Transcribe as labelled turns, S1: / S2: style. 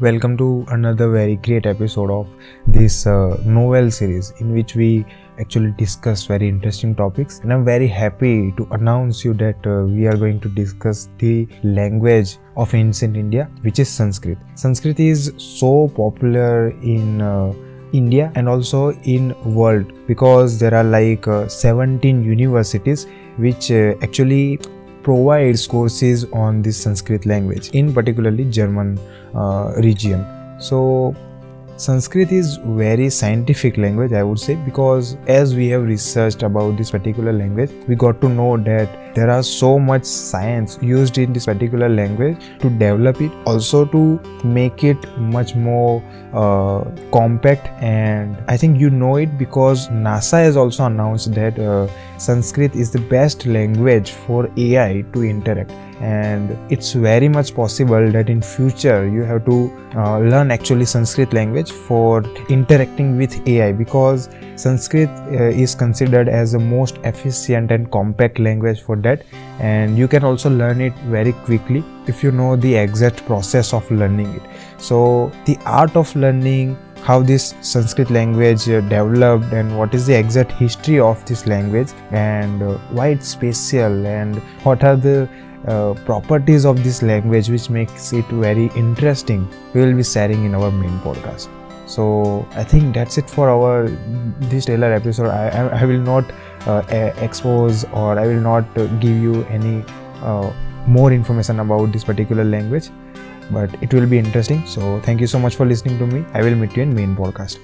S1: Welcome to another very great episode of this uh, Knowell series in which we actually discuss very interesting topics. And I'm very happy to announce you that uh, we are going to discuss the language of ancient India, which is Sanskrit. Sanskrit is so popular in uh, India and also in world because there are like uh, 17 universities which uh, actually provides courses on this Sanskrit language in particularly German uh, region. So Sanskrit is very scientific language I would say because as we have researched about this particular language we got to know that there are so much science used in this particular language to develop it also to make it much more uh, compact. And I think you know it because NASA has also announced that uh, Sanskrit is the best language for AI to interact. And it's very much possible that in future you have to uh, learn actually sanskrit language for interacting with ai because sanskrit uh, is considered as the most efficient and compact language for that. And you can also learn it very quickly if you know the exact process of learning it. So the art of learning how this Sanskrit language uh, developed and what is the exact history of this language and uh, why it's special and what are the uh, properties of this language which makes it very interesting we will be sharing in our main podcast so i think that's it for our this trailer episode. I, I, I will not uh, expose or i will not uh, give you any uh, more information about this particular language but it will be interesting. So thank you so much for listening to me. I will meet you in main podcast